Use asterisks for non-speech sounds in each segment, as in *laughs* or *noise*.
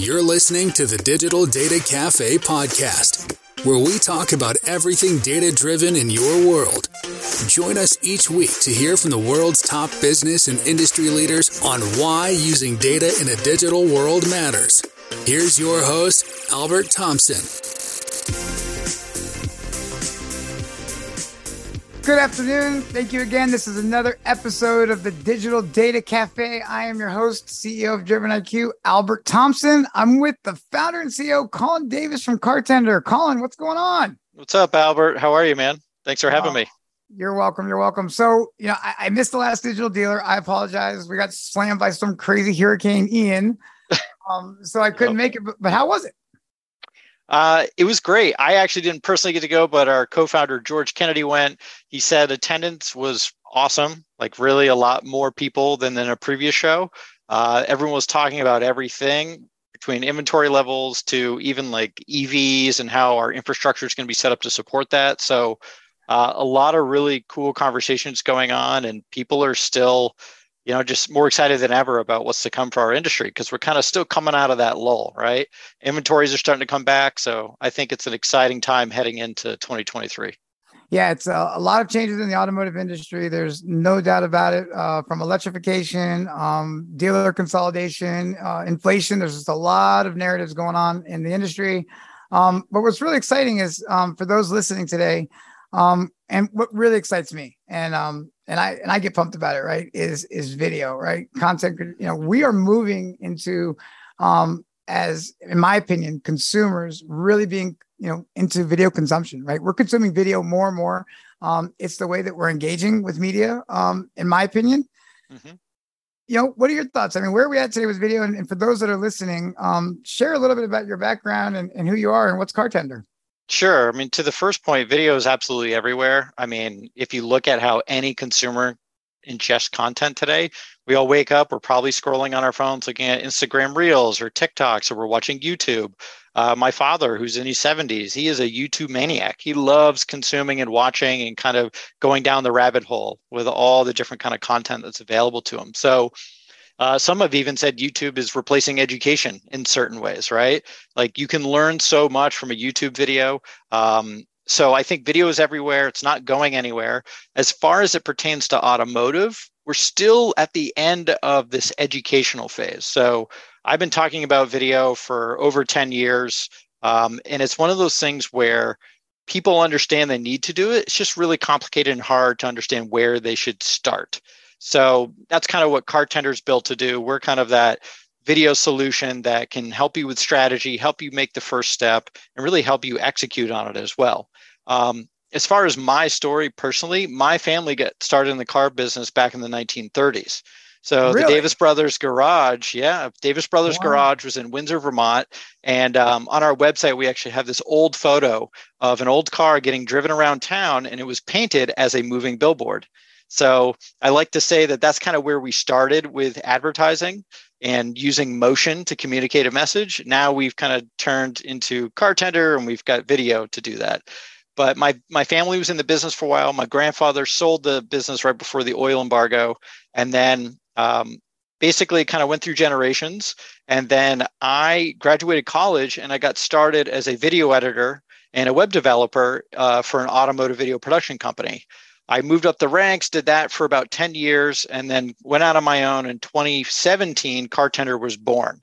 You're listening to the Digital Data Cafe podcast, where we talk about everything data driven in your world. Join us each week to hear from the world's top business and industry leaders on why using data in a digital world matters. Here's your host, Albert Thompson. Good afternoon. Thank you again. This is another episode of the Digital Data Cafe. I am your host, CEO of Driven IQ, Albert Thompson. I'm with the founder and CEO, Collin Davis from Cartender. Collin, what's going on? What's up, Albert? How are you, man? Thanks for having me. You're welcome. You're welcome. So, you know, I, I, missed the last digital dealer. I apologize. We got slammed by some crazy hurricane Ian. *laughs* Um, so I couldn't make it. But, but how was it? Uh, it was great. I actually didn't personally get to go, but our co-founder George Kennedy went. He said attendance was awesome, like really a lot more people than in a previous show. Uh, everyone was talking about everything between inventory levels to even like EVs and how our infrastructure is going to be set up to support that. So uh, a lot of really cool conversations going on, and people are still you know, just more excited than ever about what's to come for our industry because we're kind of still coming out of that lull, right? Inventories are starting to come back. So I think it's an exciting time heading into 2023. Yeah, it's a, a lot of changes in the automotive industry. There's no doubt about it. Uh, from electrification, um, dealer consolidation, uh, inflation. There's just a lot of narratives going on in the industry. Um, but what's really exciting is um, for those listening today, um, and what really excites me, and um, and I and I get pumped about it, right? Is is video, right? Content. You know, we are moving into, um, as in my opinion, consumers really being you know into video consumption, right? We're consuming video more and more. Um, it's the way that we're engaging with media, um, in my opinion. Mm-hmm. You know, what are your thoughts? I mean, where are we at today with video? And, and for those that are listening, um, share a little bit about your background and, and who you are and what's Cartender. Sure. I mean, to the first point, video is absolutely everywhere. I mean, if you look at how any consumer ingest content today, we all wake up, we're probably scrolling on our phones looking at Instagram Reels or TikToks, or we're watching YouTube. Uh, my father, who's in his 70s, he is a YouTube maniac. He loves consuming and watching and kind of going down the rabbit hole with all the different kind of content that's available to him. So, uh, some have even said YouTube is replacing education in certain ways, right? Like you can learn so much from a YouTube video. Um, so I think video is everywhere. It's not going anywhere. As far as it pertains to automotive, we're still at the end of this educational phase. So I've been talking about video for over 10 years. Um, and it's one of those things where people understand they need to do it. It's just really complicated and hard to understand where they should start. So that's kind of what Cartender's built to do. We're kind of that video solution that can help you with strategy, help you make the first step, and really help you execute on it as well. Um, as far as my story personally, my family got started in the car business back in the 1930s. So really? the Davis Brothers Garage, yeah, Davis Brothers wow. Garage was in Windsor, Vermont, and um, on our website we actually have this old photo of an old car getting driven around town, and it was painted as a moving billboard. So I like to say that that's kind of where we started with advertising and using motion to communicate a message. Now we've kind of turned into Cartender and we've got video to do that. But my my family was in the business for a while. My grandfather sold the business right before the oil embargo, and then um, basically kind of went through generations. And then I graduated college and I got started as a video editor and a web developer uh, for an automotive video production company. I moved up the ranks, did that for about 10 years, and then went out on my own. In 2017, Cartender was born.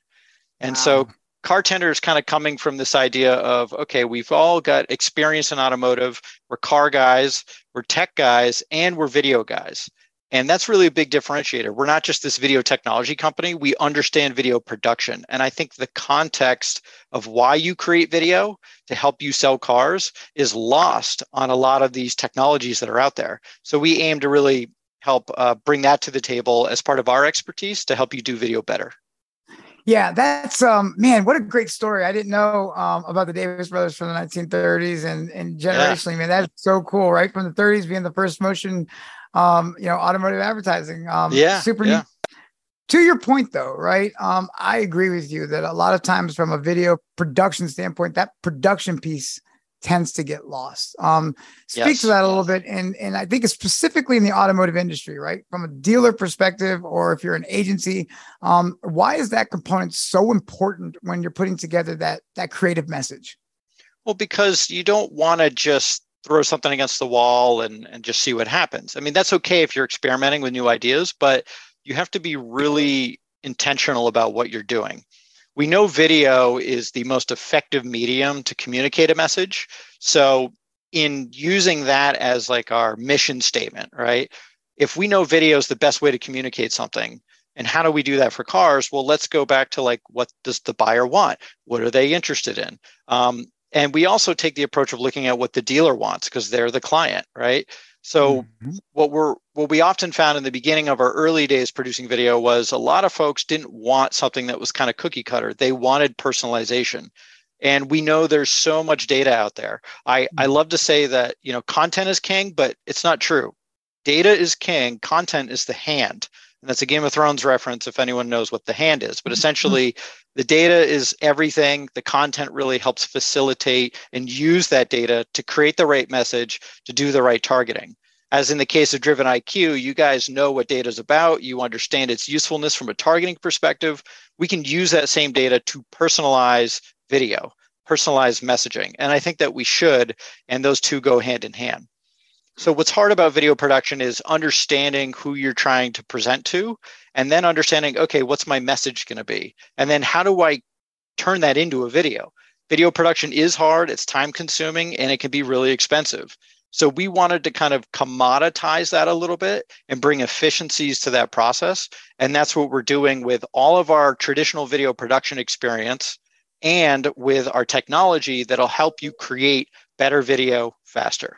And wow. so Cartender is kind of coming from this idea of okay, we've all got experience in automotive, we're car guys, we're tech guys, and we're video guys. And that's really a big differentiator. We're not just this video technology company, we understand video production. And I think the context of why you create video to help you sell cars is lost on a lot of these technologies that are out there. So we aim to really help uh, bring that to the table as part of our expertise to help you do video better. Yeah, that's um man, what a great story. I didn't know um about the Davis brothers from the 1930s and and generationally, yeah. man, that's so cool, right? From the 30s being the first motion um, you know, automotive advertising. Um, yeah, super yeah. neat. To your point, though, right? Um, I agree with you that a lot of times, from a video production standpoint, that production piece tends to get lost. Um, speak Yes. to that a little bit, and and I think it's specifically in the automotive industry, right? From a dealer perspective, or if you're an agency, um, why is that component so important when you're putting together that that creative message? Well, because you don't want to just throw something against the wall and, and just see what happens. I mean, that's okay if you're experimenting with new ideas, but you have to be really intentional about what you're doing. We know video is the most effective medium to communicate a message. So, in using that as like our mission statement, right? If we know video is the best way to communicate something, and how do we do that for cars? Well, let's go back to like, what does the buyer want? What are they interested in? Um, and we also take the approach of looking at what the dealer wants because they're the client, right? So Mhm. what we're what we often found in the beginning of our early days producing video was a lot of folks didn't want something that was kind of cookie cutter. They wanted personalization. And we know there's so much data out there. I, I love to say that, you know, content is king, but it's not true. Data is king, content is the hand. And that's a Game of Thrones reference if anyone knows what the hand is. But mm-hmm. essentially, the data is everything. The content really helps facilitate and use that data to create the right message, to do the right targeting. As in the case of Driven IQ, you guys know what data is about. You understand its usefulness from a targeting perspective. We can use that same data to personalize video, personalize messaging. And I think that we should, and those two go hand in hand. So, what's hard about video production is understanding who you're trying to present to, and then understanding, okay, what's my message going to be? And then how do I turn that into a video? Video production is hard, it's time consuming, and it can be really expensive. So, we wanted to kind of commoditize that a little bit and bring efficiencies to that process. And that's what we're doing with all of our traditional video production experience and with our technology that'll help you create better video faster.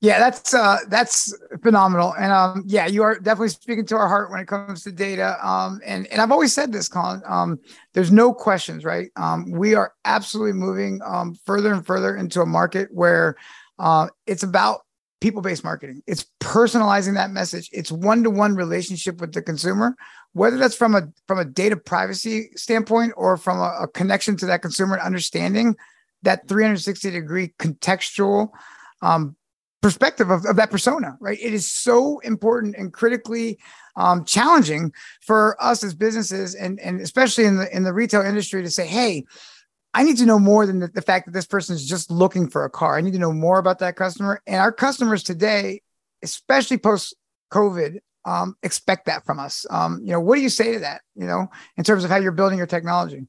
Yeah, that's uh that's phenomenal. And um yeah, you are definitely speaking to our heart when it comes to data. Um and and I've always said this, Collin. Um there's no questions, right? Um we are absolutely moving um further and further into a market where uh it's about people-based marketing. It's personalizing that message. It's one-to-one relationship with the consumer, whether that's from a from a data privacy standpoint or from a, a connection to that consumer and understanding that 360 degree contextual um, perspective of, of that persona, right? It is so important and critically um, challenging for us as businesses and, and especially in the in the retail industry to say, hey, I need to know more than the, the fact that this person is just looking for a car. I need to know more about that customer. And our customers today, especially post COVID, um, expect that from us. Um, you know, what do you say to that? You know, in terms of how you're building your technology?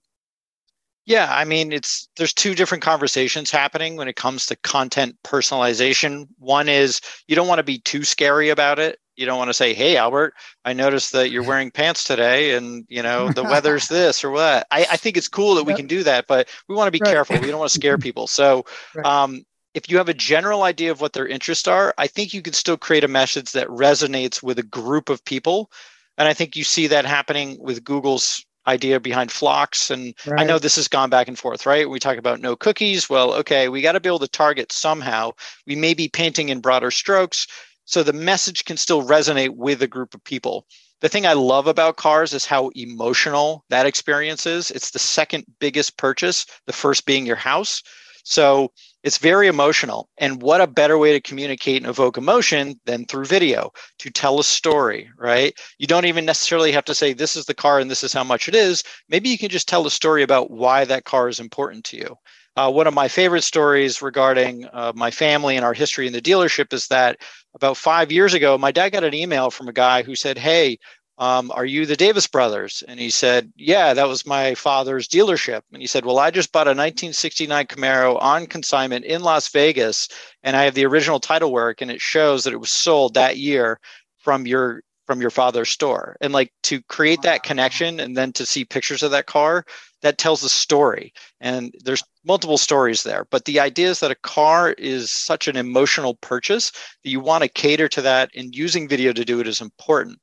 Yeah, I mean, it's there's two different conversations happening when it comes to content personalization. One is you don't want to be too scary about it. You don't want to say, "Hey, Albert, I noticed that you're wearing pants today, and you know the *laughs* weather's this or what." I, I think it's cool that we can do that, but we want to be Right. careful. We don't want to scare *laughs* people. So, um, if you have a general idea of what their interests are, I think you can still create a message that resonates with a group of people. And I think you see that happening with Google's idea behind FLoCs and I know this has gone back and forth, right? We talk about no cookies. Well, okay, we got to be able to target somehow. We may be painting in broader strokes. So the message can still resonate with a group of people. The thing I love about cars is how emotional that experience is. It's the second biggest purchase, the first being your house. So it's very emotional. And what a better way to communicate and evoke emotion than through video to tell a story, right? You don't even necessarily have to say, this is the car and this is how much it is. Maybe you can just tell a story about why that car is important to you. Uh, one of my favorite stories regarding uh, my family and our history in the dealership is that about five years ago, my dad got an email from a guy who said, Hey, um, are you the Davis brothers? And he said, Yeah, that was my father's dealership. And he said, Well, I just bought a 1969 Camaro on consignment in Las Vegas, and I have the original title work, and it shows that it was sold that year from your from your father's store. And like to create that connection and then to see pictures of that car, that tells a story. And there's multiple stories there. But the idea is that a car is such an emotional purchase that you want to cater to that, and using video to do it is important.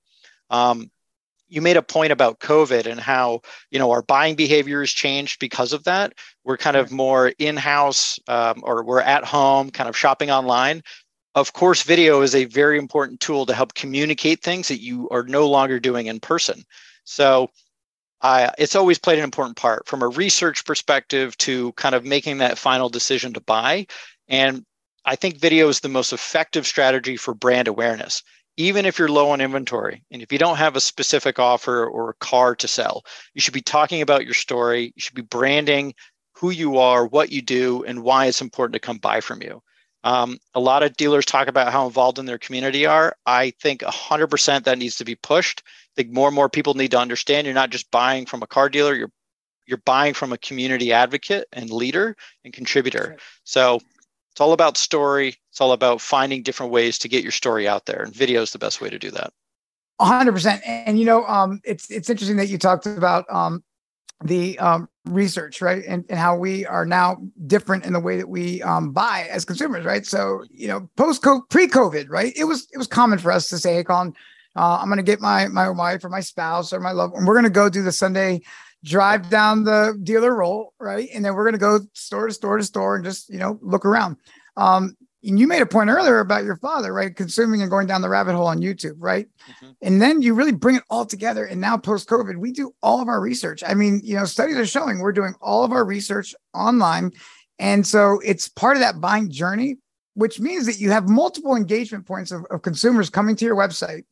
Um, you made a point about COVID and how you know our buying behavior has changed because of that. We're kind of more in-house um, or we're at home, kind of shopping online. Of course, video is a very important tool to help communicate things that you are no longer doing in person. So uh, it's always played an important part from a research perspective to kind of making that final decision to buy. And I think video is the most effective strategy for brand awareness. Even if you're low on inventory and if you don't have a specific offer or a car to sell, you should be talking about your story. You should be branding who you are, what you do, and why it's important to come buy from you. Um, a lot of dealers talk about how involved in their community are. I think 100% that needs to be pushed. I think more and more people need to understand you're not just buying from a car dealer, you're you're buying from a community advocate and leader and contributor. Right. So it's all about story. It's all about finding different ways to get your story out there, and video is the best way to do that. 100%. And you know, um, it's it's interesting that you talked about um, the um, research, right? And, and how we are now different in the way that we um, buy as consumers, right? So, you know, post pre COVID, right? It was it was common for us to say, hey, Collin, uh, I'm going to get my my wife or my spouse or my loved one. We're going to go do the Sunday drive down the dealer roll, right? And then we're going to go store to store to store and just you know look around. Um, and you made a point earlier about your father, right? Consuming and going down the rabbit hole on YouTube, right? Mm-hmm. And then you really bring it all together. And now post COVID, we do all of our research. I mean, you know, studies are showing we're doing all of our research online. And so it's part of that buying journey, which means that you have multiple engagement points of, of consumers coming to your website,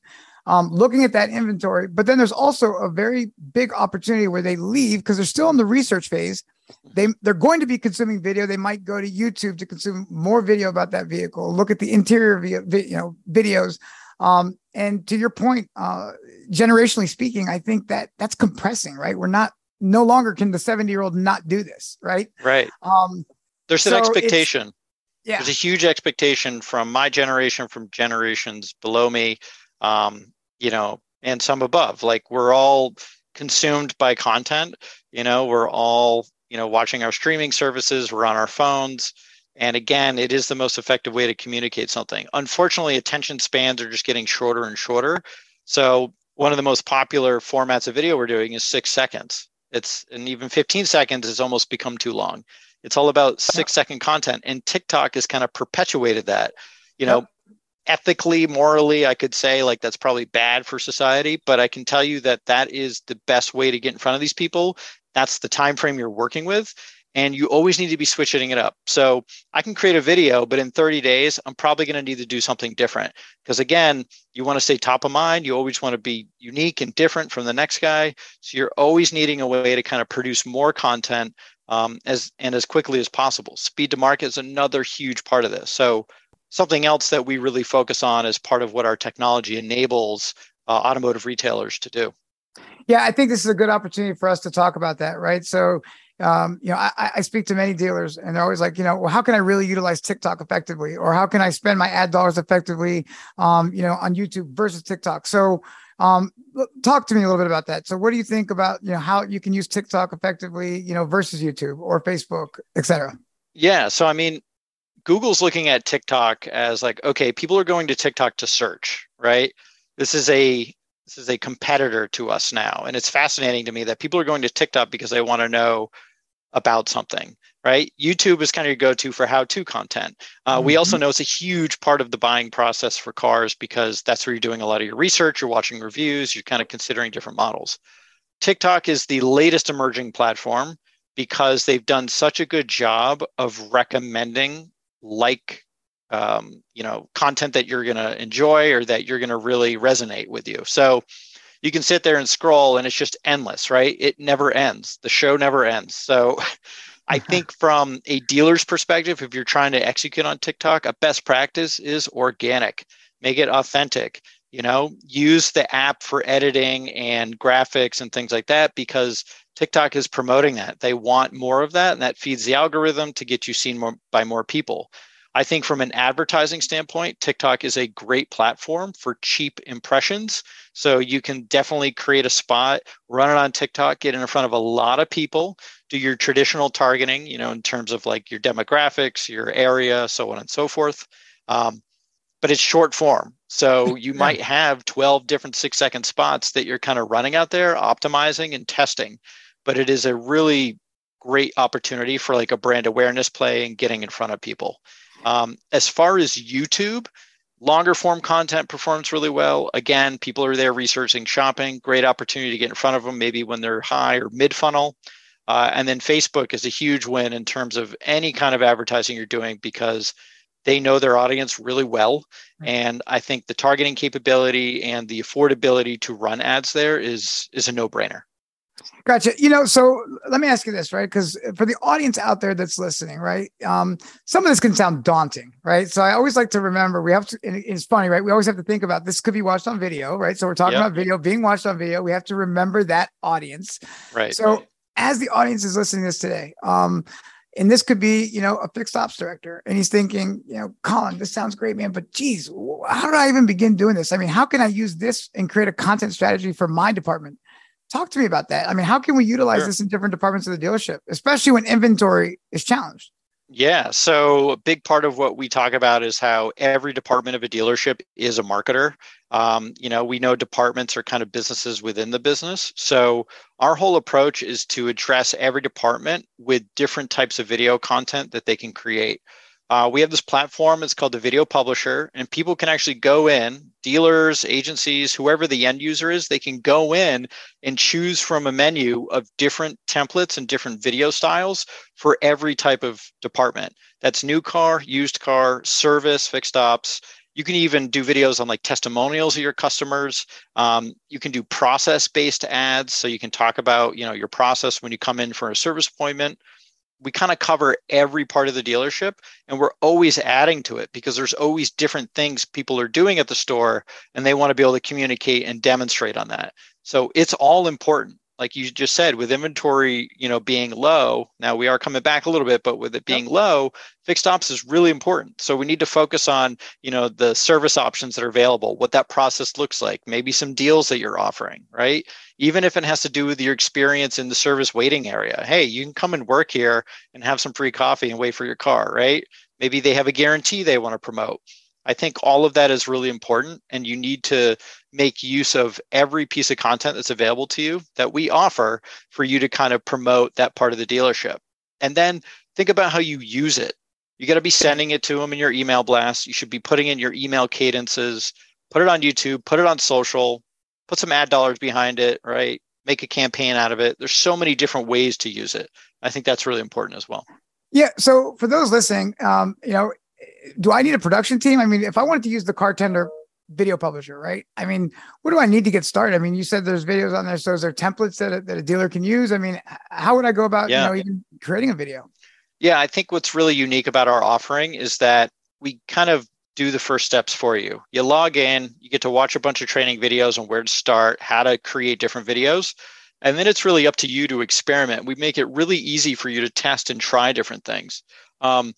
um, looking at that inventory. But then there's also a very big opportunity where they leave because they're still in the research phase they they're going to be consuming video. They might go to youtube to consume more video about that vehicle look at the interior via, you know videos. Um, and to your point uh, generationally speaking i think that that's compressing right? We're not no longer can the 70 year old not do this right? Right. Um, there's so an expectation. Yeah. there's a huge expectation from my generation from generations below me um, you know and some above. Like we're all consumed by content you know we're all you know watching our streaming services we're on our phones. And again it is the most effective way to communicate something. Unfortunately attention spans are just getting shorter and shorter. So one of the most popular formats of video we're doing is six seconds. It's and even 15 seconds has almost become too long. It's all about six second content and tiktok has kind of perpetuated that. You know ethically morally i could say like that's probably bad for society but i can tell you that that is the best way to get in front of these people that's the time frame you're working with and you always need to be switching it up. So i can create a video but in 30 days i'm probably going to need to do something different. Because again you want to stay top of mind you always want to be unique and different from the next guy. So you're always needing a way to kind of produce more content um, as and as quickly as possible. Speed to market is another huge part of this. So something else that we really focus on as part of what our technology enables uh, automotive retailers to do yeah, I think this is a good opportunity for us to talk about that, right? So, um, you know, I, I, speak to many dealers and they're always like, you know, well, how can I really utilize TikTok effectively? Or how can I spend my ad dollars effectively, um, you know, on YouTube versus TikTok? So, um, talk to me a little bit about that. So, what do you think about, you know, how you can use TikTok effectively, you know, versus YouTube or Facebook, et cetera? Yeah. So, I mean, Google's looking at TikTok as like, okay, people are going to TikTok to search, right? This is a this is a competitor to us now. And it's fascinating to me that people are going to tiktok because they want to know about something right? Youtube is kind of your go-to for how-to content. Uh, mm-hmm. we also know it's a huge part of the buying process for cars because that's where you're doing a lot of your research you're watching reviews you're kind of considering different models. Tiktok is the latest emerging platform because they've done such a good job of recommending like um, you know content that you're going to enjoy or that you're going to really resonate with you. So you can sit there and scroll and it's just endless right? It never ends. The show never ends. So *laughs* i think *laughs* from a dealer's perspective if you're trying to execute on tiktok a best practice is organic. Make it authentic you know? Use the app for editing and graphics and things like that because tiktok is promoting that. They want more of that and that feeds the algorithm to get you seen more by more people I think from an advertising standpoint, TikTok is a great platform for cheap impressions. So you can definitely create a spot, run it on TikTok, get in front of a lot of people, do your traditional targeting, you know, in terms of like your demographics, your area, so on and so forth. Um, but it's short form. So *laughs* you might have 12 different six second spots that you're kind of running out there, optimizing and testing. But it is a really great opportunity for like a brand awareness play and getting in front of people. Um, as far as YouTube, Longer form content performs really well. Again, people are there researching shopping, great opportunity to get in front of them, maybe when they're high or mid funnel. Uh, and then Facebook is a huge win in terms of any kind of advertising you're doing because they know their audience really well. And I think the targeting capability and the affordability to run ads there is is a no brainer. Gotcha. You know, so let me ask you this, right? Because for the audience out there that's listening, right, um, some of this can sound daunting, right? So I always like to remember we have to. it's funny, right? We always have to think about this could be watched on video, right? So we're talking yep. about video being watched on video. We have to remember that audience, right? So right. as the audience is listening to this today, um, and this could be, you know, a fixed ops director, and he's thinking, you know, Collin, this sounds great, man, but geez, how do I even begin doing this? I mean, how can I use this and create a content strategy for my department? Talk to me about that. I mean, how can we utilize sure. this in different departments of the dealership, especially when inventory is challenged? Yeah. So a big part of what we talk about is how every department of a dealership is a marketer. Um, you know, we know departments are kind of businesses within the business. So our whole approach is to address every department with different types of video content that they can create. Uh, we have this platform, it's called the Video Publisher, and people can actually go in, dealers, agencies, whoever the end user is, they can go in and choose from a menu of different templates and different video styles for every type of department. That's new car, used car, service, fixed ops. You can even do videos on like testimonials of your customers. Um, you can do process based ads. So you can talk about, you know, your process when you come in for a service appointment we kind of cover every part of the dealership and we're always adding to it because there's always different things people are doing at the store and they want to be able to communicate and demonstrate on that. So it's all important like you just said with inventory you know being low now we are coming back a little bit but with it being yep. low fixed ops is really important. So we need to focus on you know the service options that are available what that process looks like maybe some deals that you're offering right? Even if it has to do with your experience in the service waiting area. Hey you can come and work here and have some free coffee and wait for your car right? Maybe they have a guarantee they want to promote I think all of that is really important, and you need to make use of every piece of content that's available to you that we offer for you to kind of promote that part of the dealership. And then think about how you use it. You got to be sending it to them in your email blast. You should be putting in your email cadences, put it on YouTube, put it on social, put some ad dollars behind it, right? Make a campaign out of it. There's so many different ways to use it. I think that's really important as well. Yeah. So for those listening, um, you know, do I need a production team? I mean, if I wanted to use the Cartender video publisher, right? I mean, what do I need to get started? I mean, you said there's videos on there. So is there templates that a, that a dealer can use? I mean, how would I go about, yeah. you know, even creating a video? Yeah, I think what's really unique about our offering is that we kind of do the first steps for you. You log in, you get to watch a bunch of training videos on where to start, how to create different videos. And then it's really up to you to experiment. We make it really easy for you to test and try different things. Um,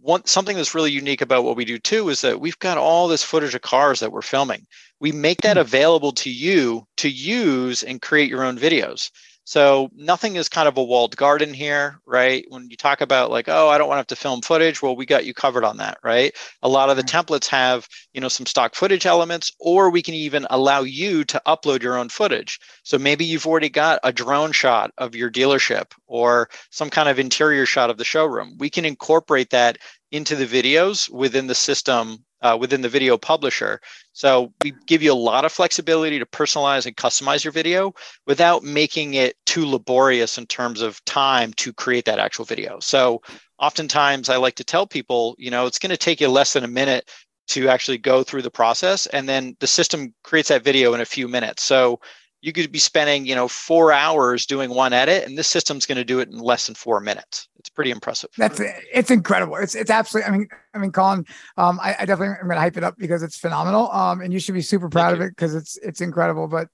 one something that's really unique about what we do too is that we've got all this footage of cars that we're filming. We make that hmm. available to you to use and create your own videos. So nothing is kind of a walled garden here, right? When you talk about like, oh, I don't want to have to film footage, well, we got you covered on that, right? A lot of the templates have, you know, some stock footage elements, or we can even allow you to upload your own footage. So maybe you've already got a drone shot of your dealership or some kind of interior shot of the showroom. We can incorporate that into the videos within the system uh, within the video publisher. So we give you a lot of flexibility to personalize and customize your video without making it too laborious in terms of time to create that actual video. So oftentimes I like to tell people, you know, it's going to take you less than a minute to actually go through the process and then the system creates that video in a few minutes. So you could be spending you know four hours doing one edit and this system's going to do it in less than four minutes. It's pretty impressive. That's it's incredible. It's it's absolutely i mean i mean collin um i, I definitely am going to hype it up because it's phenomenal um and you should be super proud of it because it's it's incredible. But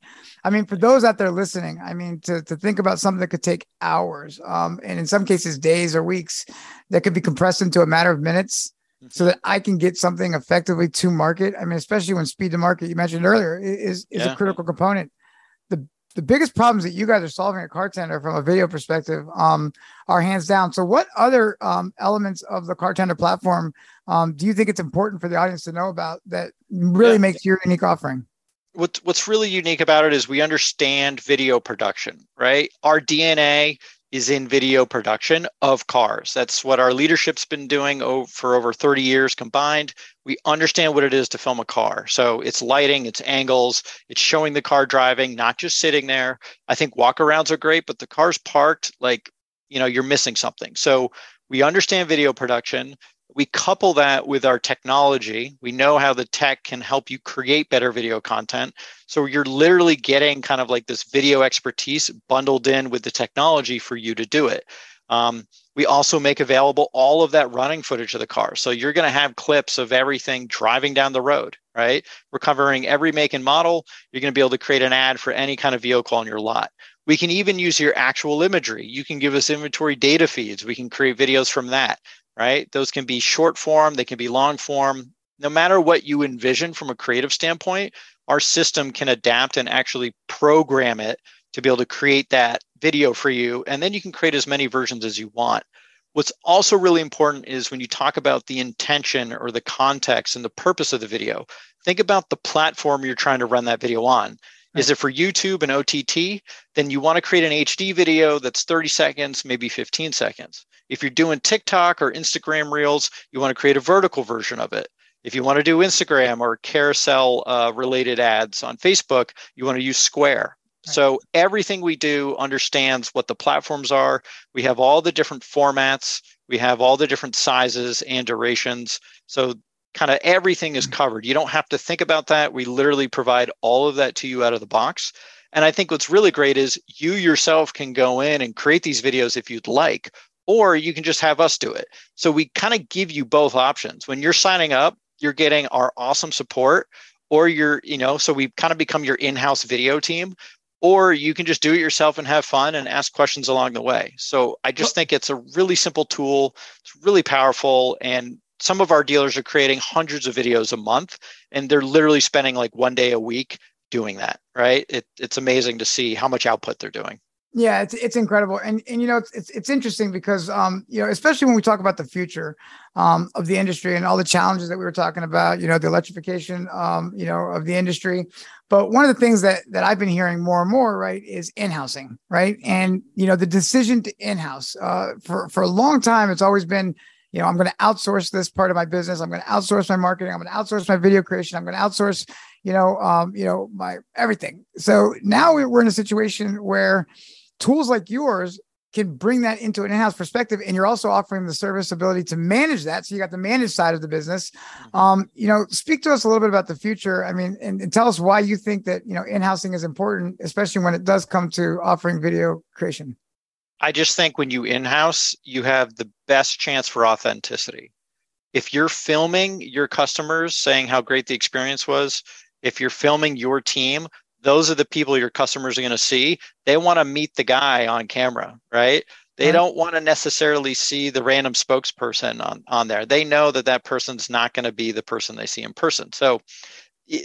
i mean for those out there listening i mean to to think about something that could take hours um and in some cases days or weeks that could be compressed into a matter of minutes so that I can get something effectively to market. I mean, especially when speed to market you mentioned earlier is is yeah. a critical component the biggest problems that you guys are solving at Cartender from a video perspective um, are hands down. So, what other um, elements of the Cartender platform um, do you think it's important for the audience to know about that really yeah. makes your unique offering? What's what's really unique about it is we understand video production, right? Our DNA is in video production of cars. That's what our leadership's been doing for over 30 years combined. We understand what it is to film a car. So it's lighting, it's angles, it's showing the car driving, not just sitting there. I think walkarounds are great, but the car's parked, like, you know, you're missing something. So we understand video production we couple that with our technology. We know how the tech can help you create better video content. So you're literally getting kind of like this video expertise bundled in with the technology for you to do it. Um, we also make available all of that running footage of the car. So you're going to have clips of everything driving down the road, right? We're covering every make and model. You're going to be able to create an ad for any kind of vehicle on your lot. We can even use your actual imagery. You can give us inventory data feeds. We can create videos from that right? Those can be short form, they can be long form. No matter what you envision from a creative standpoint, our system can adapt and actually program it to be able to create that video for you. And then you can create as many versions as you want. What's also really important is when you talk about the intention or the context and the purpose of the video, think about the platform you're trying to run that video on. Is it for YouTube and OTT? Then you want to create an HD video that's 30 seconds, maybe 15 seconds. If you're doing TikTok or Instagram Reels, you want to create a vertical version of it. If you want to do Instagram or carousel uh, related ads on Facebook, you want to use Square. So everything we do understands what the platforms are. We have all the different formats. We have all the different sizes and durations. So kind of everything is mm. covered. You don't have to think about that. We literally provide all of that to you out of the box. And I think what's really great is you yourself can go in and create these videos if you'd like, or you can just have us do it. So we kind of give you both options. When you're signing up, you're getting our awesome support, or you're, you know, so we kind of become your in house video team, or you can just do it yourself and have fun and ask questions along the way. So I just think it's a really simple tool. It's really powerful. And some of our dealers are creating hundreds of videos a month and they're literally spending like one day a week doing that, right? It, it's amazing to see how much output they're doing. Yeah, it's it's incredible, and and you know it's it's, it's interesting because um you know especially when we talk about the future um of the industry and all the challenges that we were talking about, you know the electrification um you know of the industry, but one of the things that that I've been hearing more and more right is in-housing, right, and you know the decision to in-house uh for for a long time it's always been you know i'm going to outsource this part of my business. I'm going to outsource my marketing. I'm going to outsource my video creation. I'm going to outsource you know um you know my everything. So now we're in a situation where tools like yours can bring that into an in-house perspective and you're also offering the service ability to manage that. So you got the managed side of the business. Mm-hmm. um, you know speak to us a little bit about the future. I mean and, and, tell us why you think that you know in-housing is important especially when it does come to offering video creation i just think when you in-house you have the best chance for authenticity if you're filming your customers saying how great the experience was if you're filming your team those are the people your customers are going to see. They want to meet the guy on camera, right? They mm-hmm. don't want to necessarily see the random spokesperson on, on there. They know that that person's not going to be the person they see in person. So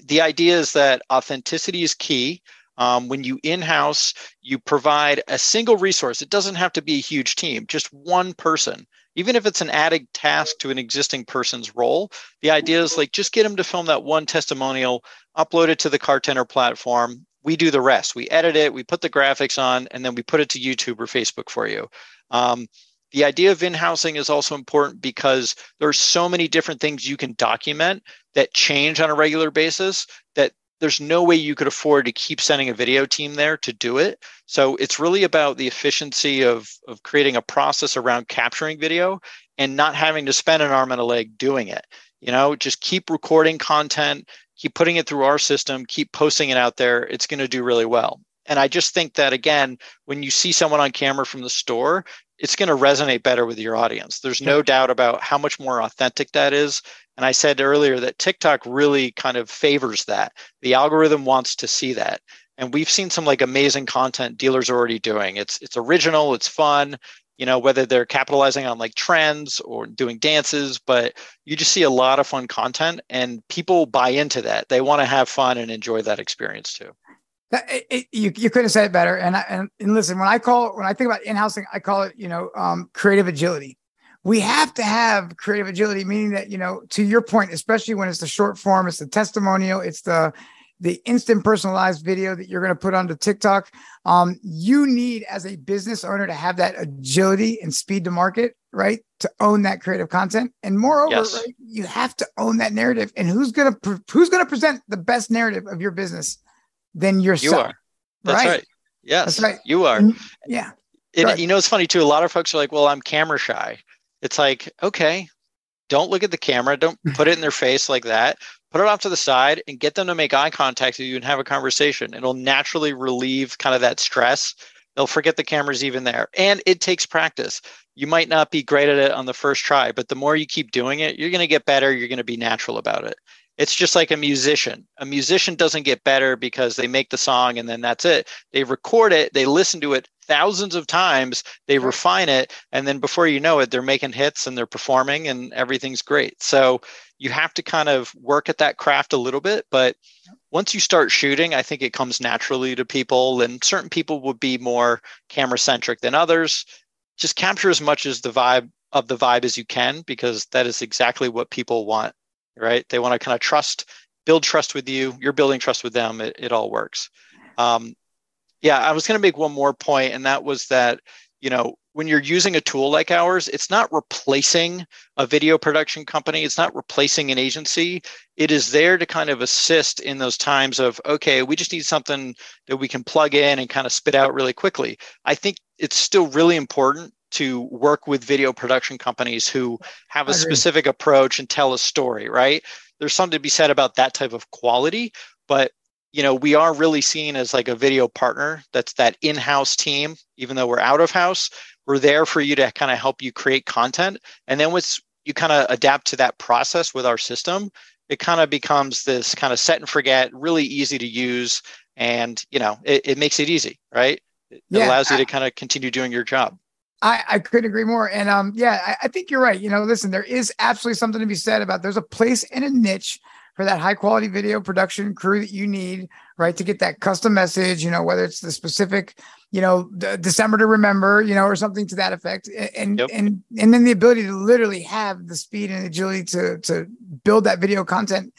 the idea is that authenticity is key. Um, when you in house, you provide a single resource. It doesn't have to be a huge team, just one person. Even if it's an added task to an existing person's role, the idea is like just get them to film that one testimonial upload it to the Cartender platform. We do the rest. We edit it, we put the graphics on, and then we put it to YouTube or Facebook for you. Um, the idea of in-housing is also important because there's so many different things you can document that change on a regular basis that there's no way you could afford to keep sending a video team there to do it. So it's really about the efficiency of, of creating a process around capturing video and not having to spend an arm and a leg doing it. You know, just keep recording content, keep putting it through our system, keep posting it out there, it's going to do really well. And I just think that again, when you see someone on camera from the store, it's going to resonate better with your audience. There's no doubt about how much more authentic that is. And I said earlier that TikTok really kind of favors that. The algorithm wants to see that. And we've seen some like amazing content dealers are already doing. It's it's original, it's fun, you know whether they're capitalizing on like trends or doing dances but you just see a lot of fun content and people buy into that they want to have fun and enjoy that experience too it, it, you, you couldn't say it better and, I, and and listen when i call when i think about in-housing i call it you know um, creative agility we have to have creative agility meaning that you know to your point especially when it's the short form it's the testimonial it's the the instant personalized video that you're going to put onto TikTok. Um, you need as a business owner to have that agility and speed to market, right? To own that creative content, and moreover, yes. right, you have to own that narrative. And who's gonna who's gonna present the best narrative of your business than yourself? You are. That's right. right. Yes, That's right. You are. Yeah. It, you know, it's funny too. A lot of folks are like, "Well, I'm camera shy." It's like, okay, don't look at the camera. Don't *laughs* put it in their face like that. Put it off to the side and get them to make eye contact with you and have a conversation. It'll naturally relieve kind of that stress. They'll forget the camera's even there. And it takes practice. You might not be great at it on the first try, but the more you keep doing it, you're going to get better. You're going to be natural about it. It's just like a musician. A musician doesn't get better because they make the song and then that's it. They record it, they listen to it thousands of times, they refine it, and then before you know it, they're making hits and they're performing and everything's great. So you have to kind of work at that craft a little bit, but once you start shooting, I think it comes naturally to people, and certain people would be more camera centric than others. Just capture as much as the vibe of the vibe as you can because that is exactly what people want right? They want to kind of trust, build trust with you. You're building trust with them. It, it all works. Um, yeah, I was going to make one more point, and that was that, you know, when you're using a tool like ours, it's not replacing a video production company. It's not replacing an agency. It is there to kind of assist in those times of, okay, we just need something that we can plug in and kind of spit out really quickly. I think it's still really important to work with video production companies who have a specific approach and tell a story, right? There's something to be said about that type of quality, but you know, we are really seen as like a video partner. That's that in-house team, even though we're out of house, we're there for you to kind of help you create content. And then once you kind of adapt to that process with our system, it kind of becomes this kind of set and forget, really easy to use. And, you know, it, it makes it easy, right? It yeah, allows you to kind of continue doing your job. I, I couldn't agree more. And um, yeah, I, I, think you're right. You know, listen, there is absolutely something to be said about there's a place and a niche for that high quality video production crew that you need, right, to get that custom message, you know, whether it's the specific, you know, d- December to remember, you know, or something to that effect. And yep. and and then the ability to literally have the speed and agility to to build that video content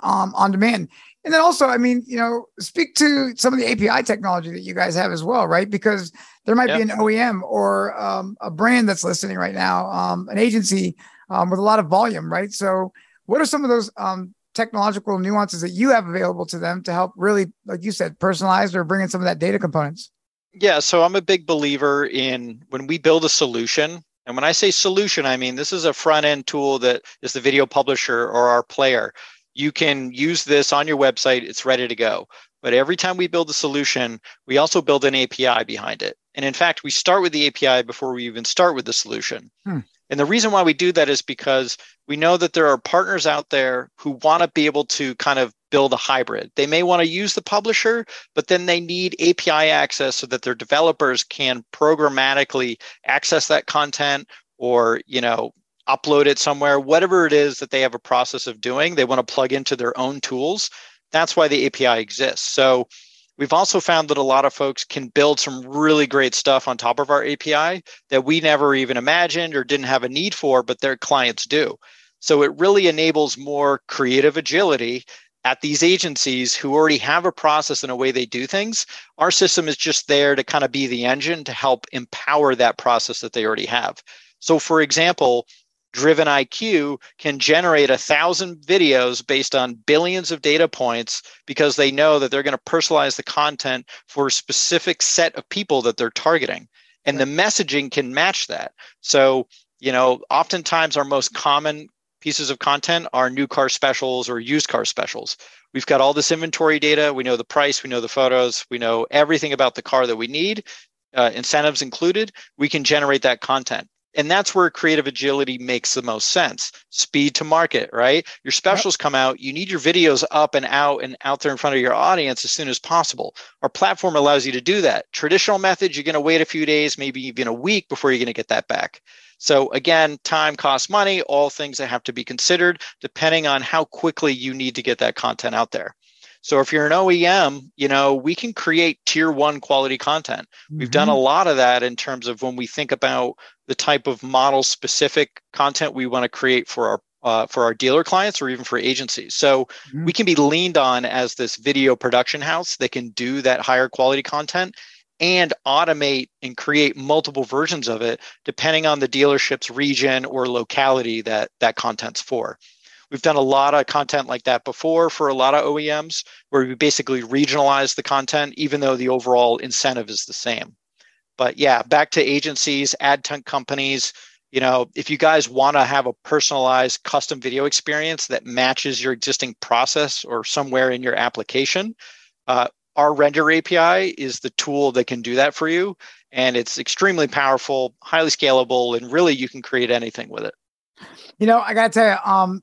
um on demand. And then also, I mean, you know, speak to some of the API technology that you guys have as well, right? Because there might yep. be an OEM or um, a brand that's listening right now, um, an agency um, with a lot of volume, right? So, what are some of those um, technological nuances that you have available to them to help really, like you said, personalize or bring in some of that data components? Yeah, so I'm a big believer in when we build a solution, and when I say solution, I mean this is a front end tool that is the video publisher or our player. You can use this on your website, it's ready to go. But every time we build a solution, we also build an API behind it. And in fact, we start with the API before we even start with the solution. Hmm. And the reason why we do that is because we know that there are partners out there who want to be able to kind of build a hybrid. They may want to use the publisher, but then they need API access so that their developers can programmatically access that content or, you know, upload it somewhere, whatever it is that they have a process of doing, they want to plug into their own tools. That's why the API exists. So We've also found that a lot of folks can build some really great stuff on top of our API that we never even imagined or didn't have a need for, but their clients do. So it really enables more creative agility at these agencies who already have a process and a way they do things. Our system is just there to kind of be the engine to help empower that process that they already have. So, for example, driven IQ can generate a thousand videos based on billions of data points because they know that they're going to personalize the content for a specific set of people that they're targeting. And the messaging can match that. So, you know, oftentimes our most common pieces of content are new car specials or used car specials. We've got all this inventory data. We know the price, we know the photos, we know everything about the car that we need, uh, incentives included. We can generate that content and that's where creative agility makes the most sense. Speed to market right? Your specials come out. You need your videos up and out and out there in front of your audience as soon as possible. Our platform allows you to do that. Traditional methods you're going to wait a few days maybe even a week before you're going to get that back. So again time costs money all things that have to be considered depending on how quickly you need to get that content out there so if you're an OEM, you know, we can create tier one quality content. Mm-hmm. We've done a mm-hmm. lot of that in terms of when we think about the type of model specific content we want to create for our uh, for our dealer clients or even for agencies. So mm-hmm. we can be leaned on as this video production house that can do that higher quality content and automate and create multiple versions of it depending on the dealership's region or locality that that content's for. We've done a lot of content like that before for a lot of OEMs where we basically regionalize the content even though the overall incentive is the same. But yeah, back to agencies, ad tech companies, you know, if you guys want to have a personalized custom video experience that matches your existing process or somewhere in your application, uh, our render API is the tool that can do that for you. And it's extremely powerful, highly scalable, and really you can create anything with it. You know, I gotta tell you, um,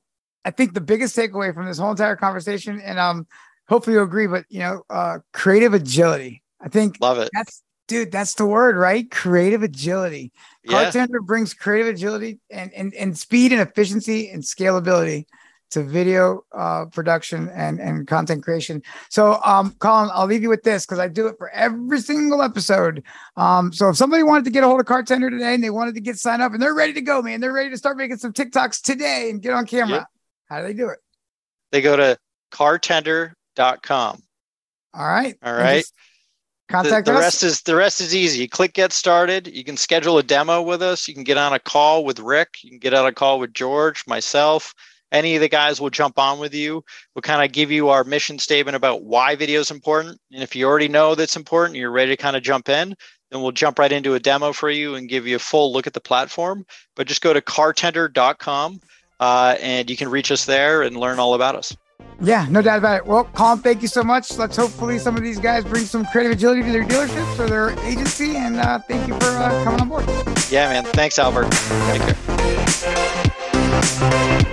I think the biggest takeaway from this whole entire conversation, and um, hopefully you agree, but you know, uh, creative agility. I think love it. That's dude, that's the word, right? Creative agility. Yeah. Cartender brings creative agility and, and, and speed and efficiency and scalability to video uh, production and, and content creation. So, um, Collin, I'll leave you with this because I do it for every single episode. Um, so, if somebody wanted to get a hold of Cartender today and they wanted to get signed up and they're ready to go, man, they're ready to start making some TikToks today and get on camera. Yep. How do they do it? They go to cartender.com. All right. All right. Contact the, the us. rest is the rest is easy. You click get started. You can schedule a demo with us. You can get on a call with Rick. You can get on a call with George, myself. Any of the guys will jump on with you. We'll kind of give you our mission statement about why video is important. And if you already know that's important, you're ready to kind of jump in, then we'll jump right into a demo for you and give you a full look at the platform. But just go to cartender.com uh, and you can reach us there and learn all about us. Yeah, no doubt about it. Well, Collin, thank you so much. Let's hopefully some of these guys bring some creative agility to their dealerships or their agency. And uh, thank you for uh, coming on board. Yeah, man. Thanks, Albert. Take care.